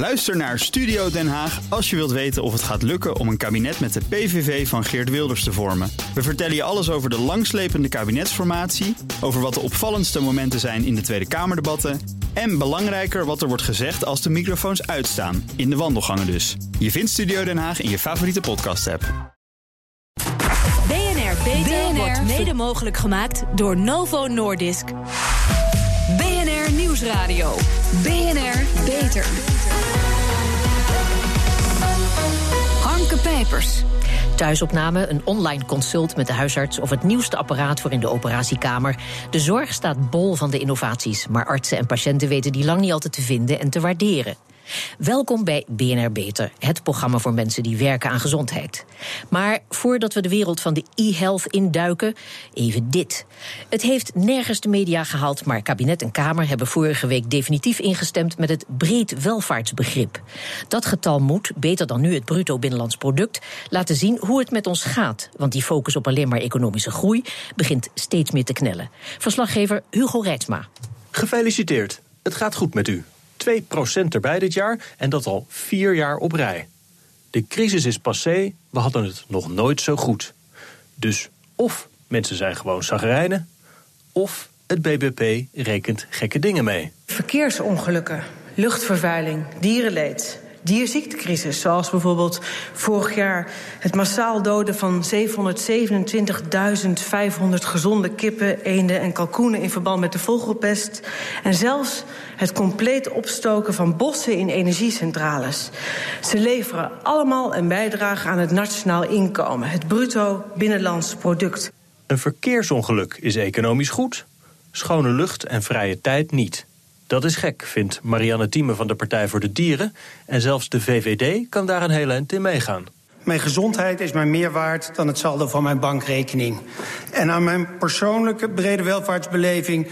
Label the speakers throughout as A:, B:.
A: Luister naar Studio Den Haag als je wilt weten of het gaat lukken om een kabinet met de PVV van Geert Wilders te vormen. We vertellen je alles over de langslepende kabinetsformatie, over wat de opvallendste momenten zijn in de Tweede Kamerdebatten en belangrijker wat er wordt gezegd als de microfoons uitstaan, in de wandelgangen dus. Je vindt Studio Den Haag in je favoriete podcast-app.
B: BNR Beter wordt mede mogelijk gemaakt door Novo Nordisk. BNR Nieuwsradio. BNR Beter. Pijpers.
C: Thuisopname, een online consult met de huisarts of het nieuwste apparaat voor in de operatiekamer. De zorg staat bol van de innovaties, maar artsen en patiënten weten die lang niet altijd te vinden en te waarderen. Welkom bij BNR Beter, het programma voor mensen die werken aan gezondheid. Maar voordat we de wereld van de e-health induiken, even dit. Het heeft nergens de media gehaald, maar kabinet en Kamer hebben vorige week definitief ingestemd met het breed welvaartsbegrip. Dat getal moet, beter dan nu het bruto binnenlands product, laten zien hoe het met ons gaat. Want die focus op alleen maar economische groei begint steeds meer te knellen. Verslaggever Hugo Reitsma.
D: Gefeliciteerd, het gaat goed met u. 2% erbij dit jaar en dat al vier jaar op rij. De crisis is passé, we hadden het nog nooit zo goed. Dus of mensen zijn gewoon zagrijnen, of het BBP rekent gekke dingen mee.
E: Verkeersongelukken, luchtvervuiling, dierenleed, dierziektecrisis. Zoals bijvoorbeeld vorig jaar het massaal doden van 727.500 gezonde kippen, eenden en kalkoenen in verband met de vogelpest. En zelfs het compleet opstoken van bossen in energiecentrales. Ze leveren allemaal een bijdrage aan het nationaal inkomen, het bruto binnenlands product.
D: Een verkeersongeluk is economisch goed, schone lucht en vrije tijd niet. Dat is gek, vindt Marianne Thieme van de Partij voor de Dieren. En zelfs de VVD kan daar een hele eind in meegaan.
F: Mijn gezondheid is mij meer waard dan het saldo van mijn bankrekening. En aan mijn persoonlijke brede welvaartsbeleving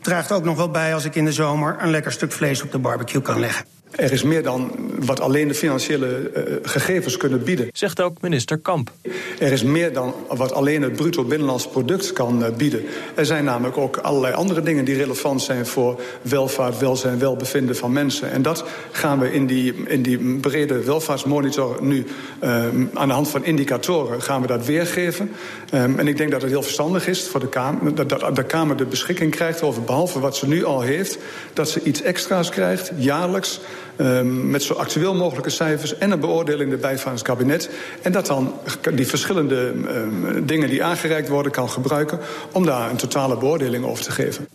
F: draagt ook nog wel bij als ik in de zomer een lekker stuk vlees op de barbecue kan leggen.
G: Er is meer dan wat alleen de financiële uh, gegevens kunnen bieden.
D: Zegt ook minister Kamp.
G: Er is meer dan wat alleen het bruto binnenlands product kan uh, bieden. Er zijn namelijk ook allerlei andere dingen die relevant zijn voor welvaart, welzijn, welbevinden van mensen. En dat gaan we in die, in die brede welvaartsmonitor nu uh, aan de hand van indicatoren gaan we dat weergeven. Um, en ik denk dat het heel verstandig is voor de Kamer, dat, dat de Kamer de beschikking krijgt over behalve wat ze nu al heeft, dat ze iets extra's krijgt, jaarlijks. Um, met zo actueel mogelijke cijfers en een beoordeling erbij van het kabinet. En dat dan die verschillende um, dingen die aangereikt worden kan gebruiken om daar een totale beoordeling over te geven.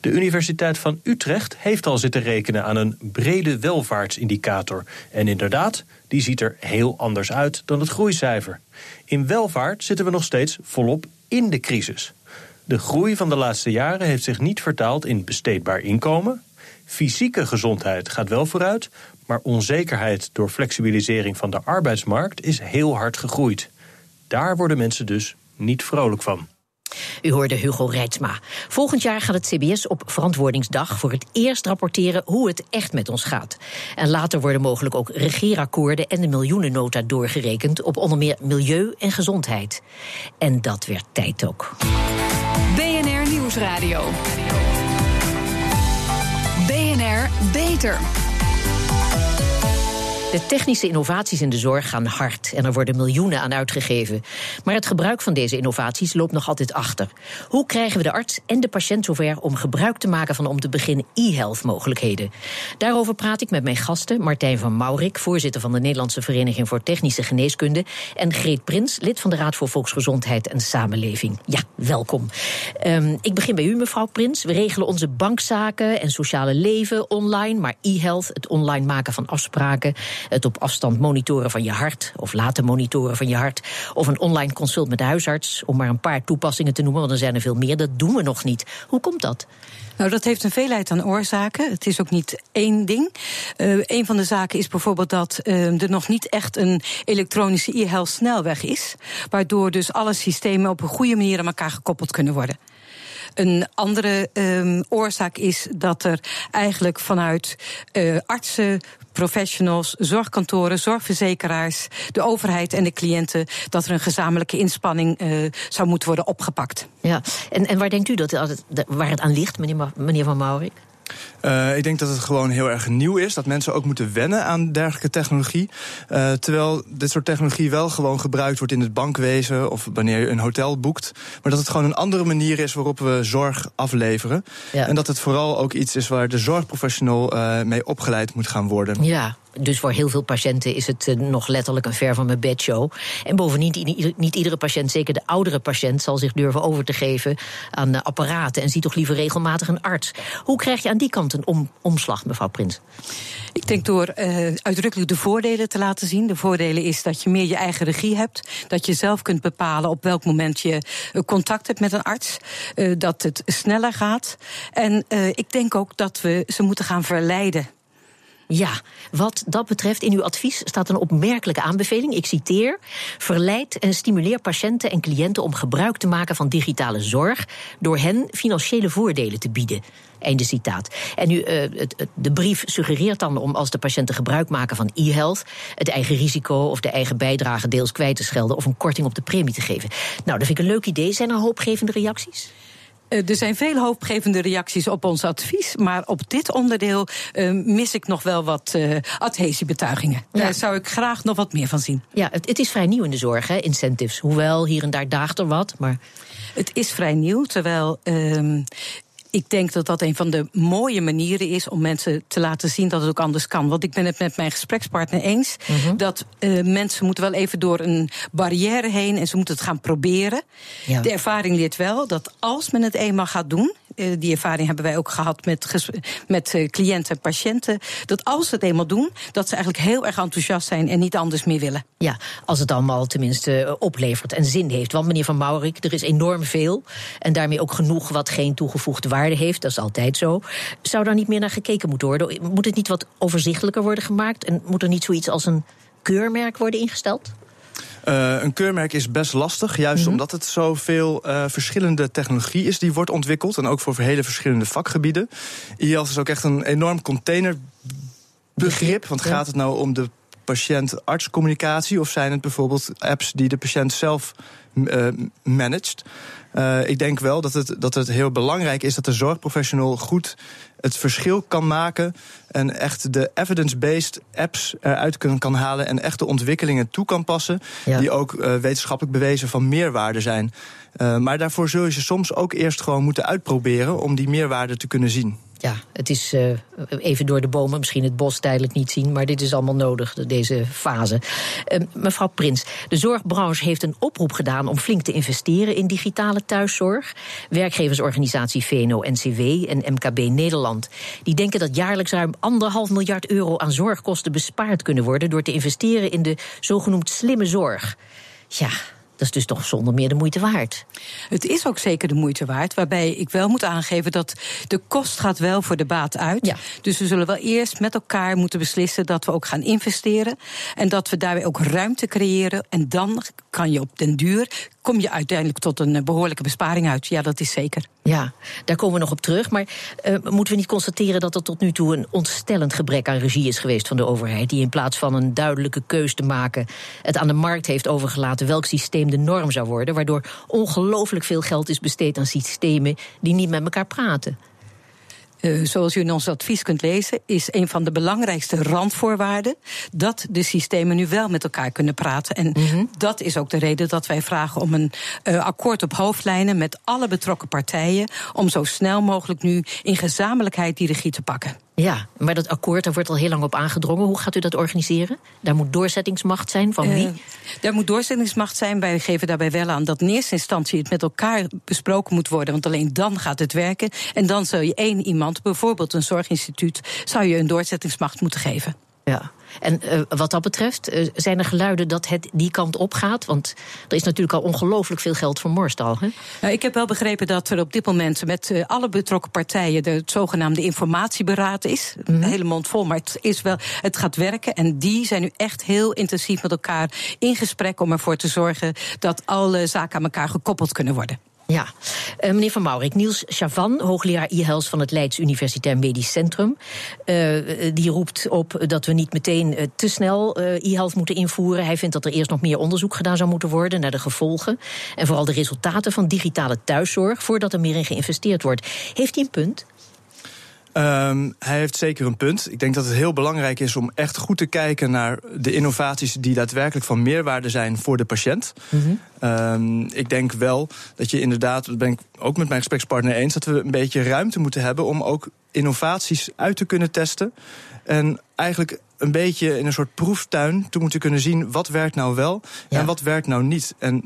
D: De Universiteit van Utrecht heeft al zitten rekenen aan een brede welvaartsindicator. En inderdaad, die ziet er heel anders uit dan het groeicijfer. In welvaart zitten we nog steeds volop in de crisis. De groei van de laatste jaren heeft zich niet vertaald in besteedbaar inkomen, Fysieke gezondheid gaat wel vooruit, maar onzekerheid door flexibilisering van de arbeidsmarkt is heel hard gegroeid. Daar worden mensen dus niet vrolijk van.
C: U hoorde Hugo Reitsma. Volgend jaar gaat het CBS op Verantwoordingsdag voor het eerst rapporteren hoe het echt met ons gaat. En later worden mogelijk ook regeerakkoorden en de miljoenennota doorgerekend op onder meer milieu en gezondheid. En dat werd tijd ook.
B: BNR Nieuwsradio. Beter.
C: De technische innovaties in de zorg gaan hard en er worden miljoenen aan uitgegeven. Maar het gebruik van deze innovaties loopt nog altijd achter. Hoe krijgen we de arts en de patiënt zover om gebruik te maken van om te beginnen e-health mogelijkheden? Daarover praat ik met mijn gasten Martijn van Maurik, voorzitter van de Nederlandse Vereniging voor Technische Geneeskunde, en Greet Prins, lid van de Raad voor Volksgezondheid en Samenleving. Ja, welkom. Um, ik begin bij u, mevrouw Prins. We regelen onze bankzaken en sociale leven online, maar e-health, het online maken van afspraken het op afstand monitoren van je hart, of laten monitoren van je hart, of een online consult met de huisarts, om maar een paar toepassingen te noemen, want er zijn er veel meer. Dat doen we nog niet. Hoe komt dat?
E: Nou, dat heeft een veelheid aan oorzaken. Het is ook niet één ding. Uh, een van de zaken is bijvoorbeeld dat uh, er nog niet echt een elektronische e-health snelweg is. Waardoor dus alle systemen op een goede manier aan elkaar gekoppeld kunnen worden. Een andere um, oorzaak is dat er eigenlijk vanuit uh, artsen, professionals, zorgkantoren, zorgverzekeraars, de overheid en de cliënten, dat er een gezamenlijke inspanning uh, zou moeten worden opgepakt.
C: Ja, en, en waar denkt u dat, waar het aan ligt, meneer, meneer Van Maurik?
H: Uh, ik denk dat het gewoon heel erg nieuw is. Dat mensen ook moeten wennen aan dergelijke technologie. Uh, terwijl dit soort technologie wel gewoon gebruikt wordt in het bankwezen of wanneer je een hotel boekt. Maar dat het gewoon een andere manier is waarop we zorg afleveren. Ja. En dat het vooral ook iets is waar de zorgprofessional uh, mee opgeleid moet gaan worden.
C: Ja, dus voor heel veel patiënten is het nog letterlijk een ver van mijn bedshow. En bovendien, niet iedere patiënt, zeker de oudere patiënt, zal zich durven over te geven aan apparaten en ziet toch liever regelmatig een arts. Hoe krijg je aan die kant een om, omslag, mevrouw Prins?
E: Ik denk door uh, uitdrukkelijk de voordelen te laten zien. De voordelen is dat je meer je eigen regie hebt. Dat je zelf kunt bepalen op welk moment je contact hebt met een arts. Uh, dat het sneller gaat. En ik denk ook dat we ze moeten gaan verleiden.
C: Ja, wat dat betreft, in uw advies staat een opmerkelijke aanbeveling. Ik citeer: Verleid en stimuleer patiënten en cliënten om gebruik te maken van digitale zorg door hen financiële voordelen te bieden. Einde citaat. En nu, uh, het, de brief suggereert dan om als de patiënten gebruik maken van e-health, het eigen risico of de eigen bijdrage deels kwijt te schelden of een korting op de premie te geven. Nou, dat vind ik een leuk idee. Zijn er hoopgevende reacties?
E: Uh, er zijn veel hoopgevende reacties op ons advies. Maar op dit onderdeel uh, mis ik nog wel wat uh, adhesiebetuigingen. Ja. Daar zou ik graag nog wat meer van zien.
C: Ja, het, het is vrij nieuw in de zorg, hè, incentives. Hoewel, hier en daar daagt er wat. Maar...
E: Het is vrij nieuw, terwijl ehm, ik denk dat dat een van de mooie manieren is om mensen te laten zien dat het ook anders kan. Want ik ben het met mijn gesprekspartner eens mm -hmm. dat uh, mensen moeten wel even door een barrière heen en ze moeten het gaan proberen. Ja. De ervaring leert wel dat als men het eenmaal gaat doen, die ervaring hebben wij ook gehad met, met uh, cliënten en patiënten, dat als ze het eenmaal doen, dat ze eigenlijk heel erg enthousiast zijn en niet anders meer willen.
C: Ja, als het allemaal tenminste oplevert en zin heeft. Want meneer Van Maurik, er is enorm veel en daarmee ook genoeg wat geen toegevoegde waarde heeft, dat is altijd zo. Zou daar niet meer naar gekeken moeten worden? Moet het niet wat overzichtelijker worden gemaakt? En moet er niet zoiets als een keurmerk worden ingesteld?
H: Uh, een keurmerk is best lastig, juist mm -hmm. omdat het zoveel uh, verschillende technologie is die wordt ontwikkeld. En ook voor hele verschillende vakgebieden. IELTS is ook echt een enorm containerbegrip. Want gaat het nou om de patiënt-artscommunicatie of zijn het bijvoorbeeld apps die de patiënt zelf uh, managt? Uh, ik denk wel dat het, dat het heel belangrijk is dat de zorgprofessional goed het verschil kan maken. En echt de evidence-based apps eruit kan, kan halen. En echt de ontwikkelingen toe kan passen. Ja. Die ook uh, wetenschappelijk bewezen van meerwaarde zijn. Maar daarvoor zul je ze soms ook eerst gewoon moeten uitproberen om die meerwaarde te kunnen zien
C: ja, het is uh, even door de bomen, misschien het bos tijdelijk niet zien, maar dit is allemaal nodig, deze fase. Uh, mevrouw Prins, de zorgbranche heeft een oproep gedaan om flink te investeren in digitale thuiszorg. Werkgeversorganisatie VNO-NCW en MKB Nederland die denken dat jaarlijks ruim anderhalf miljard euro aan zorgkosten bespaard kunnen worden door te investeren in de zogenoemd slimme zorg. Ja, dat is dus toch zonder meer de moeite waard.
E: Het is ook zeker de moeite waard. Waarbij ik wel moet aangeven dat de kost gaat wel voor de baat uit. Ja. Dus we zullen wel eerst met elkaar moeten beslissen dat we ook gaan investeren. En dat we daarbij ook ruimte creëren. En dan kan je op den duur kom je uiteindelijk tot een behoorlijke besparing uit. Ja, dat is zeker.
C: Ja, daar komen we nog op terug. Maar uh, moeten we niet constateren dat er tot nu toe een ontstellend gebrek aan regie is geweest van de overheid, die in plaats van een duidelijke keus te maken, het aan de markt heeft overgelaten welk systeem de norm zou worden, waardoor ongelooflijk veel geld is besteed aan systemen die niet met elkaar praten?
E: Uh, zoals u in ons advies kunt lezen, is een van de belangrijkste randvoorwaarden dat de systemen nu wel met elkaar kunnen praten. En mm -hmm. dat is ook de reden dat wij vragen om een uh, akkoord op hoofdlijnen met alle betrokken partijen om zo snel mogelijk nu in gezamenlijkheid die regie te pakken.
C: Ja, maar dat akkoord, daar wordt al heel lang op aangedrongen. Hoe gaat u dat organiseren? Daar moet doorzettingsmacht zijn van wie? Uh,
E: daar moet doorzettingsmacht zijn. Wij geven daarbij wel aan dat in eerste instantie het met elkaar besproken moet worden. Want alleen dan gaat het werken. En dan zou je één iemand, bijvoorbeeld een zorginstituut, zou je een doorzettingsmacht moeten geven.
C: Ja. En uh, wat dat betreft, uh, zijn er geluiden dat het die kant op gaat? Want er is natuurlijk al ongelooflijk veel geld vermorst al. Hè?
E: Nou, ik heb wel begrepen dat er op dit moment met uh, alle betrokken partijen de het zogenaamde informatieberaad is. Mm -hmm. Hele mond vol, maar het, is wel, het gaat werken. En die zijn nu echt heel intensief met elkaar in gesprek om ervoor te zorgen dat alle zaken aan elkaar gekoppeld kunnen worden.
C: Ja, uh, meneer Van Maurik, Niels Chavan, hoogleraar e-health van het Leids Universitair Medisch Centrum, uh, die roept op dat we niet meteen te snel e-health moeten invoeren. Hij vindt dat er eerst nog meer onderzoek gedaan zou moeten worden naar de gevolgen en vooral de resultaten van digitale thuiszorg voordat er meer in geïnvesteerd wordt. Heeft hij een punt?
H: Um, hij heeft zeker een punt. Ik denk dat het heel belangrijk is om echt goed te kijken naar de innovaties die daadwerkelijk van meerwaarde zijn voor de patiënt. Mm -hmm. um, ik denk wel dat je inderdaad, dat ben ik ook met mijn gesprekspartner eens, dat we een beetje ruimte moeten hebben om ook innovaties uit te kunnen testen. En eigenlijk een beetje in een soort proeftuin te moeten kunnen zien wat werkt nou wel en wat werkt nou niet. En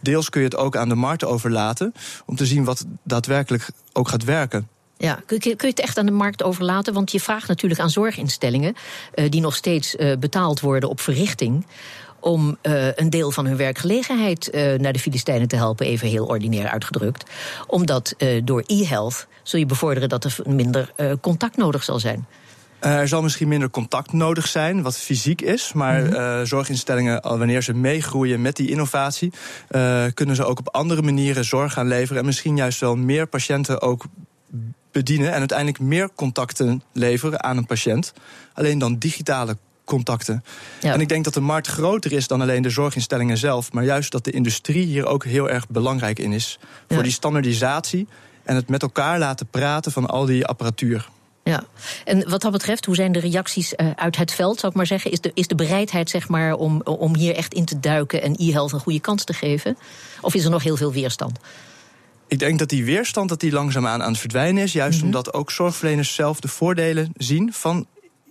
H: deels kun je het ook aan de markt overlaten om te zien wat daadwerkelijk ook gaat werken.
C: Ja, kun je, kun je het echt aan de markt overlaten? Want je vraagt natuurlijk aan zorginstellingen, uh, die nog steeds uh, betaald worden op verrichting om uh, een deel van hun werkgelegenheid uh, naar de Filistijnen te helpen, even heel ordinair uitgedrukt. Omdat uh, door e-health zul je bevorderen dat er minder contact nodig zal zijn.
H: er zal misschien minder contact nodig zijn, wat fysiek is. Maar mm -hmm. zorginstellingen, wanneer ze meegroeien met die innovatie, kunnen ze ook op andere manieren zorg gaan leveren. En misschien juist wel meer patiënten ook bedienen en uiteindelijk meer contacten leveren aan een patiënt. Alleen dan digitale contacten. Ja. En ik denk dat de markt groter is dan alleen de zorginstellingen zelf, maar juist dat de industrie hier ook heel erg belangrijk in is. Ja. Voor die standaardisatie en het met elkaar laten praten van al die apparatuur.
C: Ja, en wat dat betreft, hoe zijn de reacties uh, uit het veld, zou ik maar zeggen? Is de, is de bereidheid zeg maar, om, om hier echt in te duiken en e-health een goede kans te geven? Of is er nog heel veel weerstand?
H: Ik denk dat die weerstand dat die langzaamaan aan het verdwijnen is. Juist mm -hmm. omdat ook zorgverleners zelf de voordelen zien van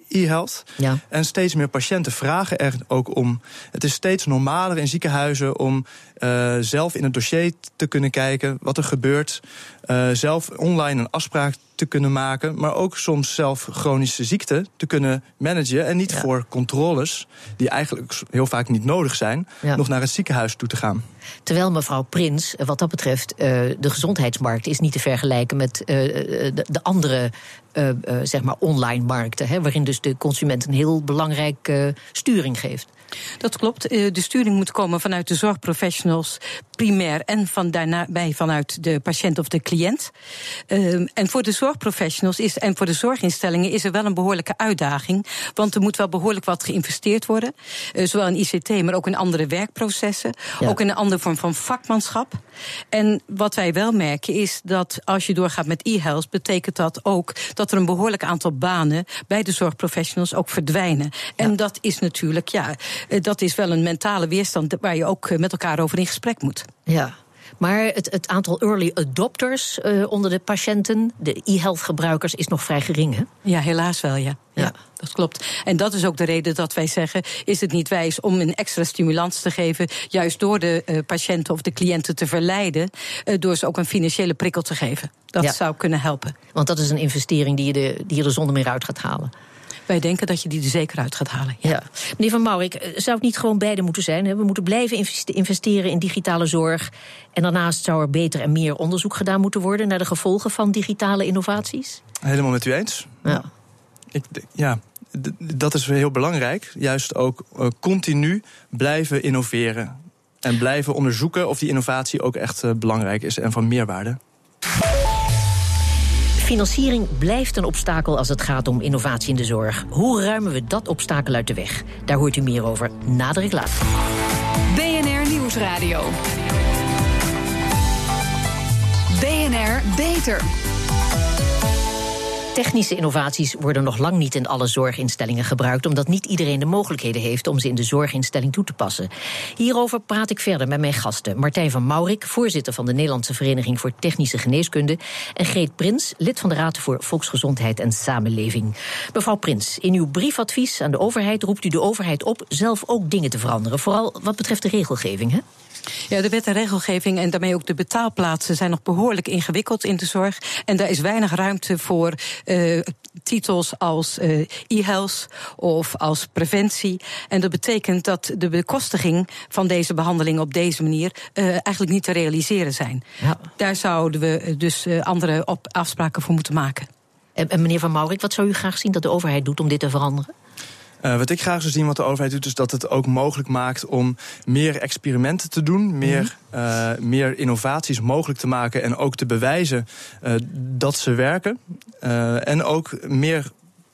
H: e-health. Ja. En steeds meer patiënten vragen er ook om. Het is steeds normaler in ziekenhuizen om uh, zelf in het dossier te kunnen kijken wat er gebeurt. Uh, zelf online een afspraak te kunnen maken, maar ook soms zelf chronische ziekten te kunnen managen en niet ja. voor controles die eigenlijk heel vaak niet nodig zijn, ja. nog naar het ziekenhuis toe te gaan.
C: Terwijl mevrouw Prins, wat dat betreft, uh, de gezondheidsmarkt is niet te vergelijken met de, de, andere zeg maar online markten, hè, waarin dus de consument een heel belangrijke sturing geeft.
E: Dat klopt. De sturing moet komen vanuit de zorgprofessionals primair en van daarbij vanuit de patiënt of de cliënt. Um, en voor de zorgprofessionals is, en voor de zorginstellingen is er wel een behoorlijke uitdaging. Want er moet wel behoorlijk wat geïnvesteerd worden. Uh, zowel in ICT, maar ook in andere werkprocessen. Ja. Ook in een andere vorm van vakmanschap. En wat wij wel merken is dat als je doorgaat met e-health, betekent dat ook dat er een behoorlijk aantal banen bij de zorgprofessionals ook verdwijnen. En ja. dat is natuurlijk, ja, dat is wel een mentale weerstand waar je ook met elkaar over in gesprek moet.
C: Ja. Maar het, het aantal early adopters uh, onder de patiënten, de e-health gebruikers, is nog vrij gering, hè?
E: Ja, helaas wel, ja. ja. ja. dat klopt. En dat is ook de reden dat wij zeggen: is het niet wijs om een extra stimulans te geven, juist door de uh, patiënten of de cliënten te verleiden, uh, door ze ook een financiële prikkel te geven? Dat ja. zou kunnen helpen.
C: Want dat is een investering die je, de, die je er zonder meer uit gaat halen.
E: Wij denken dat je die er zeker uit gaat halen. Ja.
C: ja. Meneer Van Maurik, zou het niet gewoon beide moeten zijn? Hè? We moeten blijven investeren in digitale zorg. En daarnaast zou er beter en meer onderzoek gedaan moeten worden naar de gevolgen van digitale innovaties?
H: Helemaal met u eens. Ja. Ik, ja, dat is heel belangrijk. Juist ook uh, continu blijven innoveren. En blijven onderzoeken of die innovatie ook echt uh, belangrijk is en van meerwaarde.
C: Financiering blijft een obstakel als het gaat om innovatie in de zorg. Hoe ruimen we dat obstakel uit de weg? Daar hoort u meer over na de reclame.
B: BNR Nieuwsradio. BNR Beter.
C: Technische innovaties worden nog lang niet in alle zorginstellingen gebruikt, omdat niet iedereen de mogelijkheden heeft om ze in de zorginstelling toe te passen. Hierover praat ik verder met mijn gasten. Martijn van Maurik, voorzitter van de Nederlandse Vereniging voor Technische Geneeskunde, en Greet Prins, lid van de Raad voor Volksgezondheid en Samenleving. Mevrouw Prins, in uw briefadvies aan de overheid roept u de overheid op zelf ook dingen te veranderen, vooral wat betreft de regelgeving. Hè?
E: Ja, de wet en regelgeving en daarmee ook de betaalplaatsen zijn nog behoorlijk ingewikkeld in de zorg. En daar is weinig ruimte voor uh, titels als uh, e-health of als preventie. En dat betekent dat de bekostiging van deze behandeling op deze manier uh, eigenlijk niet te realiseren zijn. Ja. Daar zouden we dus andere op afspraken voor moeten maken.
C: En, en meneer Van Maurik, wat zou u graag zien dat de overheid doet om dit te veranderen?
H: Uh, wat ik graag zou zien wat de overheid doet, is dat het ook mogelijk maakt om meer experimenten te doen, meer, -hmm. uh, meer innovaties mogelijk te maken en ook te bewijzen uh, dat ze werken. en ook meer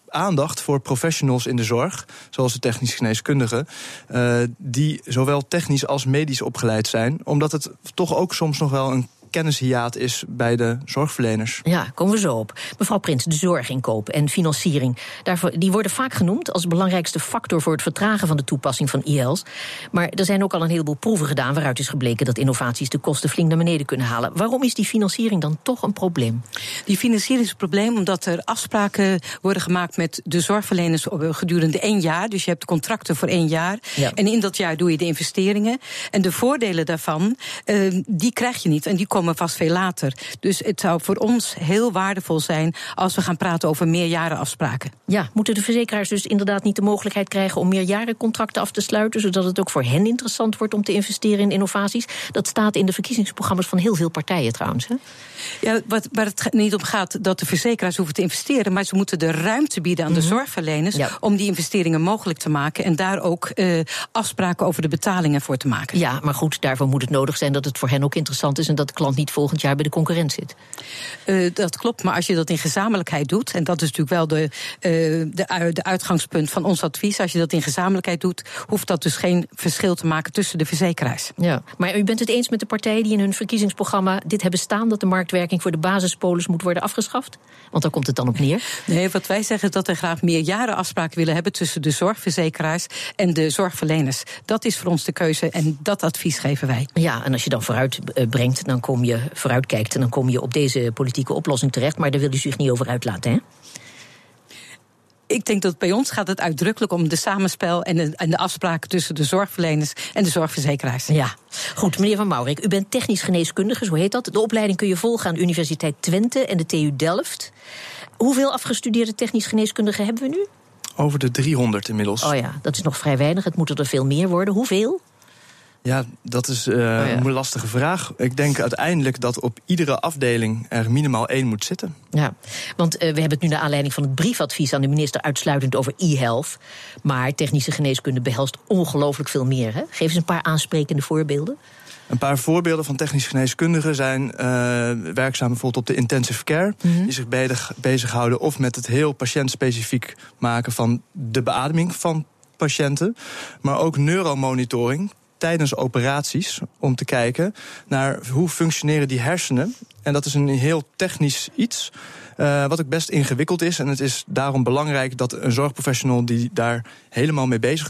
H: aandacht voor professionals in de zorg, zoals de technisch geneeskundigen, uh, die zowel technisch als medisch opgeleid zijn, omdat het toch ook soms nog wel een kennishiaat is bij de zorgverleners.
C: Ja, komen we zo op. Mevrouw Prins, de zorginkoop en financiering. Daarvoor, die worden vaak genoemd als belangrijkste factor voor het vertragen van de toepassing van IELS. Maar er zijn ook al een heleboel proeven gedaan waaruit is gebleken dat innovaties de kosten flink naar beneden kunnen halen. Waarom is die financiering dan toch een probleem?
E: Die financiering is een probleem omdat er afspraken worden gemaakt met de zorgverleners gedurende één jaar. Dus je hebt contracten voor één jaar. Ja. En in dat jaar doe je de investeringen. En de voordelen daarvan, uh, die krijg je niet. En die komen vast veel later. Dus het zou voor ons heel waardevol zijn als we gaan praten over meerjarenafspraken.
C: Ja, moeten de verzekeraars dus inderdaad niet de mogelijkheid krijgen om meerjarencontracten af te sluiten, zodat het ook voor hen interessant wordt om te investeren in innovaties? Dat staat in de verkiezingsprogramma's van heel veel partijen trouwens. Hè?
E: Ja, wat, waar het niet om gaat dat de verzekeraars hoeven te investeren, maar ze moeten de ruimte bieden aan de mhm. zorgverleners om die investeringen mogelijk te maken en daar ook uh, afspraken over de betalingen voor te maken.
C: Ja, maar goed, daarvoor moet het nodig zijn dat het voor hen ook interessant is en dat de klant niet volgend jaar bij de concurrent zit.
E: Uh, dat klopt, maar als je dat in gezamenlijkheid doet, en dat is natuurlijk wel de, uh, de, de uitgangspunt van ons advies, als je dat in gezamenlijkheid doet, hoeft dat dus geen verschil te maken tussen de verzekeraars.
C: Ja, maar u bent het eens met de partijen die in hun verkiezingsprogramma dit hebben staan, dat de marktwerking voor de basispolis moet worden afgeschaft? Want daar komt het dan op neer.
E: Nee, wat wij zeggen is dat we graag meer jaren afspraken willen hebben tussen de zorgverzekeraars en de zorgverleners. Dat is voor ons de keuze en dat advies geven wij.
C: Ja, en als je dan vooruit eh, brengt, dan kom je vooruit kijkt en dan kom je op deze politieke oplossing terecht. Maar daar wil u zich niet over uitlaten, hè?
E: ik denk dat bij ons gaat het uitdrukkelijk om de samenspel en de, en de afspraken tussen de zorgverleners en de zorgverzekeraars.
C: Ja, goed. Meneer Van Maurik, u bent technisch geneeskundige, zo heet dat. De opleiding kun je volgen aan de Universiteit Twente en de TU Delft. Hoeveel afgestudeerde technisch geneeskundigen hebben we nu?
H: Over de 300 inmiddels.
C: Oh ja, dat is nog vrij weinig. Het moeten er veel meer worden. Hoeveel?
H: Ja, dat is uh, een lastige vraag. Ik denk uiteindelijk dat op iedere afdeling er minimaal één moet zitten.
C: Ja, want uh, we hebben het nu naar aanleiding van het briefadvies aan de minister uitsluitend over e-health. Maar technische geneeskunde behelst ongelooflijk veel meer. Hè? Geef eens een paar aansprekende voorbeelden.
H: Een paar voorbeelden van technisch geneeskundigen zijn uh, werkzaam bijvoorbeeld op de intensive care. Mhm. Die zich bezig, bezighouden of met het heel patiëntspecifiek maken van de beademing van patiënten. Maar ook neuromonitoring tijdens operaties om te kijken naar hoe functioneren die hersenen. En dat is een heel technisch iets. Uh, wat ook best ingewikkeld is. En het is daarom belangrijk dat een zorgprofessional die daar helemaal mee bezig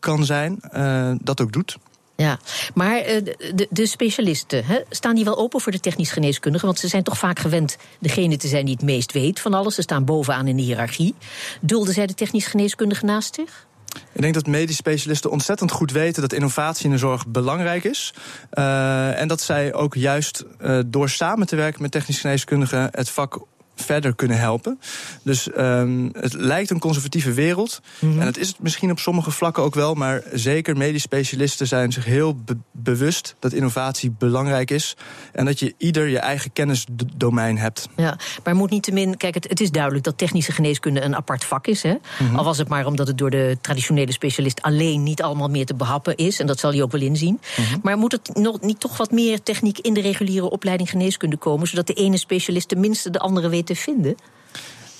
H: kan zijn, uh, dat ook doet.
C: Ja, maar uh, de, de, specialisten, staan die wel open voor de technisch geneeskundigen? Want ze zijn toch vaak gewend degene te zijn die het meest weet van alles. Ze staan bovenaan in de hiërarchie. Dulden zij de technisch geneeskundigen naast zich?
H: Ik denk dat medisch specialisten ontzettend goed weten dat innovatie in de zorg belangrijk is. Uh, en dat zij ook juist uh, door samen te werken met technisch geneeskundigen het vak verder kunnen helpen. Dus um, het lijkt een conservatieve wereld. Mhm. En het is het misschien op sommige vlakken ook wel. Maar zeker medisch specialisten zijn zich heel bewust dat innovatie belangrijk is. En dat je ieder je eigen kennisdomein hebt.
C: Ja, maar moet niet te min. Kijk, het, het, is duidelijk dat technische geneeskunde een apart vak is. Hè? Mhm. Al was het maar omdat het door de traditionele specialist alleen niet allemaal meer te behappen is. En dat zal hij ook wel inzien. Mhm. Maar moet het nog niet toch wat meer techniek in de reguliere opleiding geneeskunde komen, zodat de ene specialist tenminste de andere weet te vinden?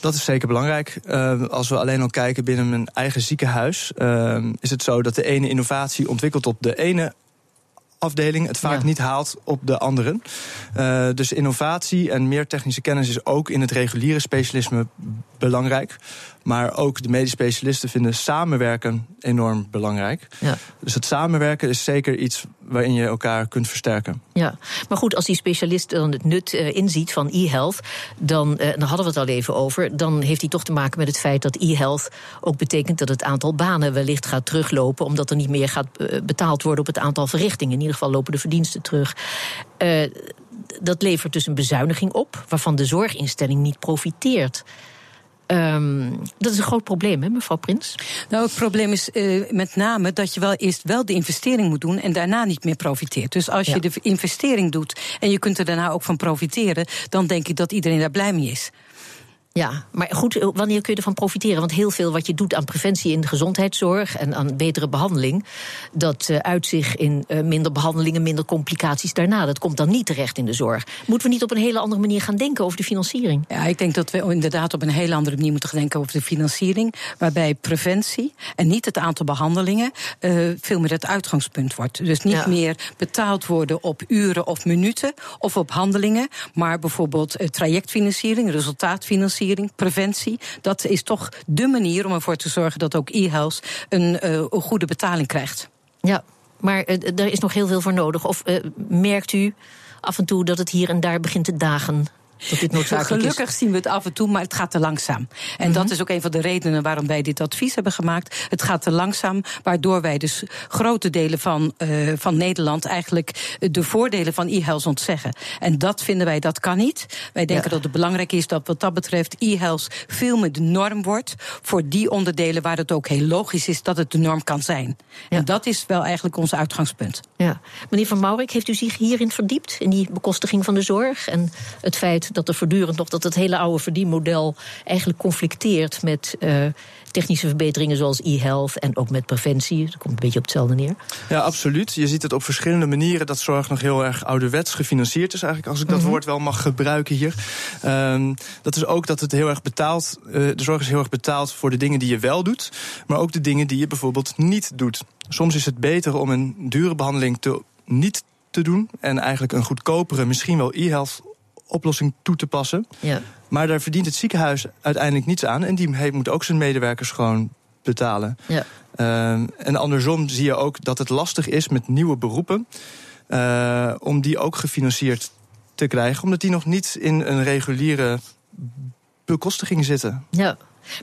H: Dat is zeker belangrijk. Uh, als we alleen al kijken binnen mijn eigen ziekenhuis, uh, is het zo dat de ene innovatie ontwikkelt op de ene afdeling het vaak niet haalt op de anderen. Uh, dus innovatie en meer technische kennis is ook in het reguliere specialisme belangrijk. Maar ook de medisch specialisten vinden samenwerken enorm belangrijk. Ja. Dus het samenwerken is zeker iets waarin je elkaar kunt versterken.
C: Ja, maar goed, als die specialist dan het nut uh, inziet van e-health, dan, uh, dan hadden we het al even over, dan heeft hij toch te maken met het feit dat e-health ook betekent dat het aantal banen wellicht gaat teruglopen, omdat er niet meer gaat uh, betaald worden op het aantal verrichtingen. In ieder geval lopen de verdiensten terug. dat levert dus een bezuiniging op, waarvan de zorginstelling niet profiteert. Um, dat is een groot probleem, hè, mevrouw Prins?
E: Nou, het probleem is uh, met name dat je wel eerst wel de investering moet doen en daarna niet meer profiteert. Dus als je de investering doet en je kunt er daarna ook van profiteren, dan denk ik dat iedereen daar blij mee is.
C: Ja, maar goed, eh, wanneer kun je ervan profiteren? Want heel veel wat je doet aan preventie in de gezondheidszorg en aan betere behandeling, dat uh, uit zich in uh, minder behandelingen, minder complicaties daarna. Dat komt dan niet terecht in de zorg. Moeten we niet op een hele andere manier gaan denken over de financiering?
E: Ja, ik denk dat we inderdaad op een hele andere manier moeten gaan denken over de financiering, waarbij preventie en niet het aantal behandelingen veel meer het uitgangspunt wordt. Dus niet ja. meer betaald worden op uren of minuten of op handelingen, maar bijvoorbeeld trajectfinanciering, resultaatfinanciering preventie. Dat is toch de manier om ervoor te zorgen dat ook e-health een, een goede betaling krijgt.
C: Ja, maar uh, er is nog heel veel voor nodig. Of uh, merkt u af en toe dat het hier en daar begint te dagen? Dat dit
E: Gelukkig
C: is.
E: zien we het af en toe, maar het gaat te langzaam. En mm -hmm. dat is ook een van de redenen waarom wij dit advies hebben gemaakt. Het gaat te langzaam, waardoor wij dus grote delen van, uh, van Nederland eigenlijk de voordelen van e-health ontzeggen. En dat vinden wij, dat kan niet. Wij denken ja. dat het belangrijk is dat wat dat betreft e-health veel meer de norm wordt voor die onderdelen waar het ook heel logisch is dat het de norm kan zijn. Ja. En dat is wel eigenlijk ons uitgangspunt.
C: Ja. Meneer Van Maurik, heeft u zich hierin verdiept, in die bekostiging van de zorg en het feit dat er voortdurend nog dat het hele oude verdienmodel eigenlijk conflicteert met uh, technische verbeteringen zoals e-health en ook met preventie. Dat komt een beetje op hetzelfde neer.
H: Ja, absoluut. Je ziet het op verschillende manieren dat zorg nog heel erg ouderwets gefinancierd is, eigenlijk, als ik dat mm -hmm. woord wel mag gebruiken hier. Um, dat is ook dat het heel erg betaald, uh, de zorg is heel erg betaald voor de dingen die je wel doet, maar ook de dingen die je bijvoorbeeld niet doet. Soms is het beter om een dure behandeling te, niet te doen en eigenlijk een goedkopere, misschien wel e-health oplossing toe te passen.
C: Ja.
H: Maar daar verdient het ziekenhuis uiteindelijk niets aan. En die moet ook zijn medewerkers gewoon betalen.
C: Ja.
H: Um, en andersom zie je ook dat het lastig is met nieuwe beroepen. Uh, om die ook gefinancierd te krijgen. Omdat die nog niet in een reguliere bekostiging zitten.
C: Ja.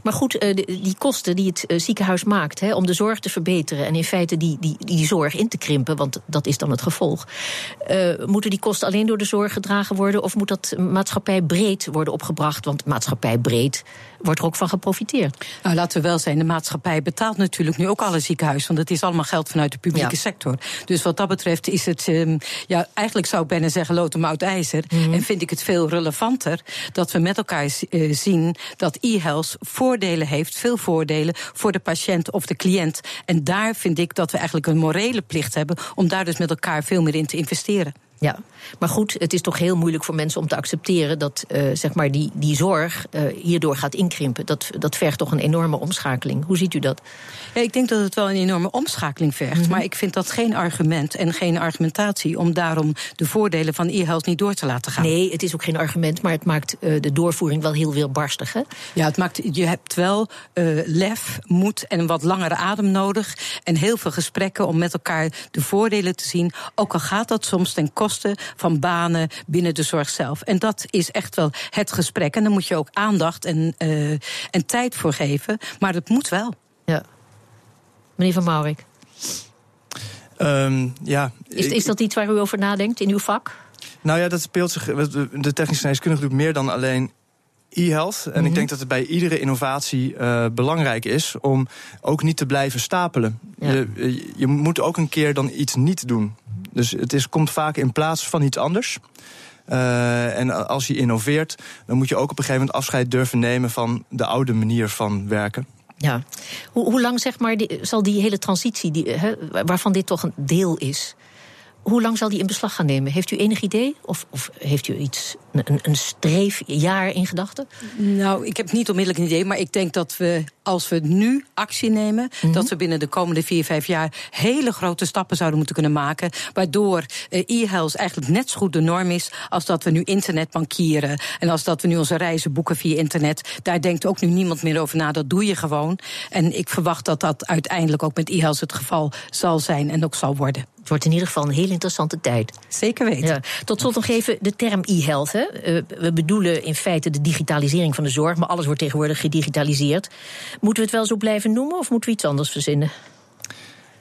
C: Maar goed, die kosten die het ziekenhuis maakt hè, om de zorg te verbeteren en in feite die, die, die zorg in te krimpen, want dat is dan het gevolg. Uh, moeten die kosten alleen door de zorg gedragen worden of moet dat maatschappij breed worden opgebracht? Want maatschappij breed wordt er ook van geprofiteerd.
E: Nou, laten we wel zijn, de maatschappij betaalt natuurlijk nu ook alle ziekenhuizen, want het is allemaal geld vanuit de publieke ja. sector. Dus wat dat betreft is het, um, ja, eigenlijk zou ik bijna zeggen lood oud ijzer. Mm -hmm. En vind ik het veel relevanter dat we met elkaar uh, zien dat e-health voordelen heeft, veel voordelen voor de patiënt of de cliënt. En daar vind ik dat we eigenlijk een morele plicht hebben om daar dus met elkaar veel meer in te investeren.
C: Ja, maar goed, het is toch heel moeilijk voor mensen om te accepteren dat uh, zeg maar die, die zorg uh, hierdoor gaat inkrimpen. Dat, dat vergt toch een enorme omschakeling. Hoe ziet u dat?
E: Ja, ik denk dat het wel een enorme omschakeling vergt. Mm -hmm. Maar ik vind dat geen argument en geen argumentatie om daarom de voordelen van e-health niet door te laten gaan.
C: Nee, het is ook geen argument, maar het maakt uh, de doorvoering wel heel weerbarstig. Hè?
E: Ja, het maakt, je hebt wel lef, moed en een wat langere adem nodig. En heel veel gesprekken om met elkaar de voordelen te zien. Ook al gaat dat soms ten koste van banen binnen de zorg zelf. En dat is echt wel het gesprek. En daar moet je ook aandacht en, uh, en tijd voor geven. Maar het moet wel.
C: Ja. Meneer Van Maurik.
H: Um, ja,
C: is, is dat iets waar u over nadenkt in uw vak?
H: Nou ja, dat speelt zich. De technische geneeskundige doet meer dan alleen e-health. En mm -hmm. ik denk dat het bij iedere innovatie uh, belangrijk is om ook niet te blijven stapelen. Ja. Je, je moet ook een keer dan iets niet doen. Dus het is, komt vaak in plaats van iets anders. Uh, en als je innoveert, dan moet je ook op een gegeven moment afscheid durven nemen van de oude manier van werken.
C: Ja. Hoe, hoe lang zeg maar die, zal die hele transitie, die, waarvan dit toch een deel is, hoe lang zal die in beslag gaan nemen? Heeft u enig idee? Of, of heeft u iets, een, een streefjaar in gedachten?
E: Nou, ik heb niet onmiddellijk een idee, maar ik denk dat we, als we nu actie nemen, mm -hmm. dat we binnen de komende vier, vijf jaar hele grote stappen zouden moeten kunnen maken. Waardoor uh, e-health eigenlijk net zo goed de norm is als dat we nu internet bankieren. En als dat we nu onze reizen boeken via internet. Daar denkt ook nu niemand meer over na. Dat doe je gewoon. En ik verwacht dat dat uiteindelijk ook met e-health het geval zal zijn en ook zal worden.
C: Het wordt in ieder geval een heel interessante tijd.
E: Zeker weten. Ja.
C: Tot slot nog even de term e-health. Uh, we bedoelen in feite de digitalisering van de zorg, maar alles wordt tegenwoordig gedigitaliseerd. Moeten we het wel zo blijven noemen of moeten we iets anders verzinnen?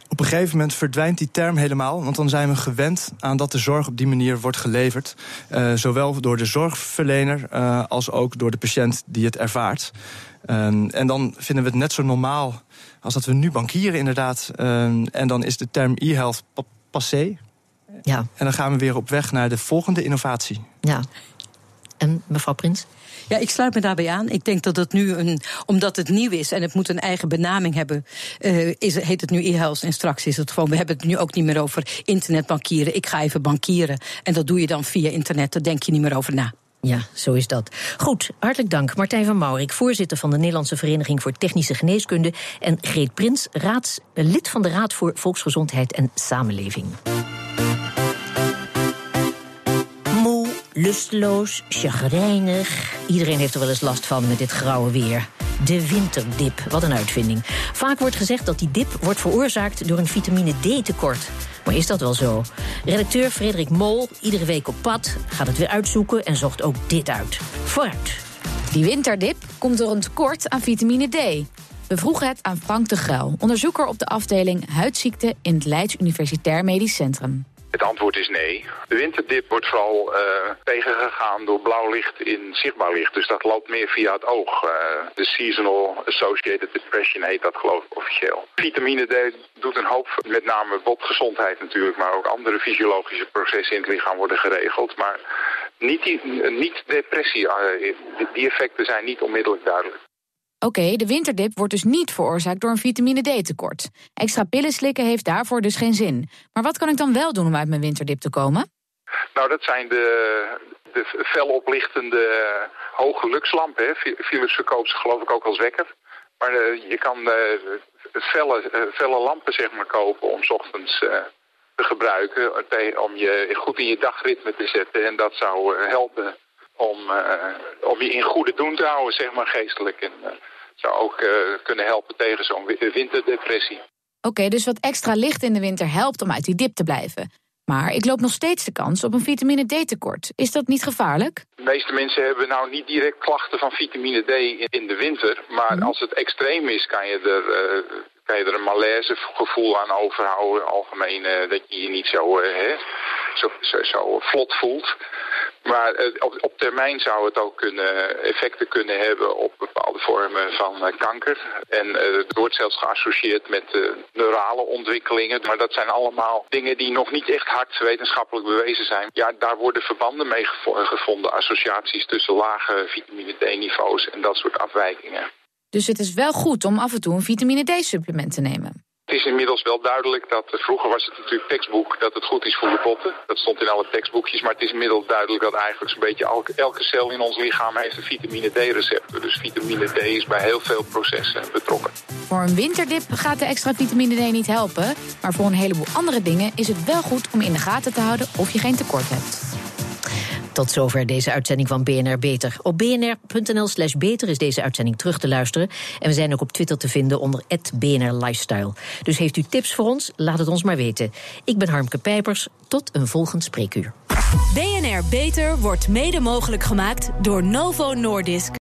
H: Op een gegeven moment verdwijnt die term helemaal, want dan zijn we gewend aan dat de zorg op die manier wordt geleverd. Uh, zowel door de zorgverlener uh, als ook door de patiënt die het ervaart. Um, en dan vinden we het net zo normaal als dat we nu bankieren, inderdaad. Um, en dan is de term e-health passé.
C: Ja.
H: En dan gaan we weer op weg naar de volgende innovatie.
C: Ja. En mevrouw Prins?
E: Ja, ik sluit me daarbij aan. Ik denk dat het nu een, omdat het nieuw is en het moet een eigen benaming hebben, uh, is, heet het nu e-health en straks is het gewoon, we hebben het nu ook niet meer over internetbankieren. Ik ga even bankieren en dat doe je dan via internet, daar denk je niet meer over na.
C: Ja, zo is dat. Goed, hartelijk dank. Martijn van Maurik, voorzitter van de Nederlandse Vereniging voor Technische Geneeskunde. En Greet Prins, raads, lid van de Raad voor Volksgezondheid en Samenleving. Moe, lusteloos, chagrijnig. Iedereen heeft er wel eens last van met dit grauwe weer. De winterdip, wat een uitvinding. Vaak wordt gezegd dat die dip wordt veroorzaakt door een vitamine D-tekort. Maar is dat wel zo? Redacteur Frederik Mol, iedere week op pad, gaat het weer uitzoeken en zocht ook dit uit. Vooruit.
I: Die winterdip komt door een tekort aan vitamine D. We vroegen het aan Frank de Gruil, onderzoeker op de afdeling huidziekten in het Leids Universitair Medisch Centrum.
J: Het antwoord is nee. De winterdip wordt vooral uh, tegengegaan door blauw licht in zichtbaar licht. Dus dat loopt meer via het oog. Uh, de Seasonal Associated Depression heet dat geloof ik officieel. Vitamine D doet een hoop, met name botgezondheid natuurlijk, maar ook andere fysiologische processen in het lichaam worden geregeld. Maar niet, die, niet depressie, die effecten zijn niet onmiddellijk duidelijk.
I: Oké, de winterdip wordt dus niet veroorzaakt door een vitamine D-tekort. Extra pillen slikken heeft daarvoor dus geen zin. Maar wat kan ik dan wel doen om uit mijn winterdip te komen?
J: Nou, dat zijn de, de feloplichtende hoge luxlampen. Philips verkoopt ze geloof ik ook als wekker. Maar uh, je kan felle, uh, felle lampen zeg maar kopen om s ochtends te gebruiken. Om je goed in je dagritme te zetten. En dat zou helpen om, om je in goede doen te houden, zeg maar geestelijk. En, zou ook uh, kunnen helpen tegen zo'n winterdepressie.
I: Oké, dus wat extra licht in de winter helpt om uit die dip te blijven. Maar ik loop nog steeds de kans op een vitamine D tekort. Is dat niet gevaarlijk?
J: De meeste mensen hebben nou niet direct klachten van vitamine D in de winter. Maar mhm. als het extreem is, kan je er, uh, kan je er een malaisegevoel aan overhouden. Algemeen uh, dat je je niet zo, hè, zo, zo, vlot voelt. Maar eh, op, op, termijn zou het ook kunnen, effecten kunnen hebben op bepaalde vormen van kanker. En het wordt zelfs geassocieerd met neurale ontwikkelingen. Maar dat zijn allemaal dingen die nog niet echt hard wetenschappelijk bewezen zijn. Ja, daar worden verbanden mee gevonden, associaties tussen lage vitamine D-niveaus en dat soort afwijkingen.
I: Dus het is wel goed om af en toe een vitamine D-supplement te nemen?
J: Het is inmiddels wel duidelijk dat, vroeger was het natuurlijk tekstboek, dat het goed is voor de botten. Dat stond in alle tekstboekjes, maar het is inmiddels duidelijk dat eigenlijk zo'n beetje elke, elke cel in ons lichaam heeft een vitamine D-receptor. Dus vitamine D is bij heel veel processen betrokken.
I: Voor een winterdip gaat de extra vitamine D niet helpen, maar voor een heleboel andere dingen is het wel goed om in de gaten te houden of je geen tekort hebt.
C: Tot zover deze uitzending van BNR Beter. Op bnr.nl slash beter is deze uitzending terug te luisteren. En we zijn ook op Twitter te vinden onder BNR Lifestyle. Dus heeft u tips voor ons? Laat het ons maar weten. Ik ben Harmke Pijpers. Tot een volgend spreekuur.
B: BNR Beter wordt mede mogelijk gemaakt door Novo Nordisk.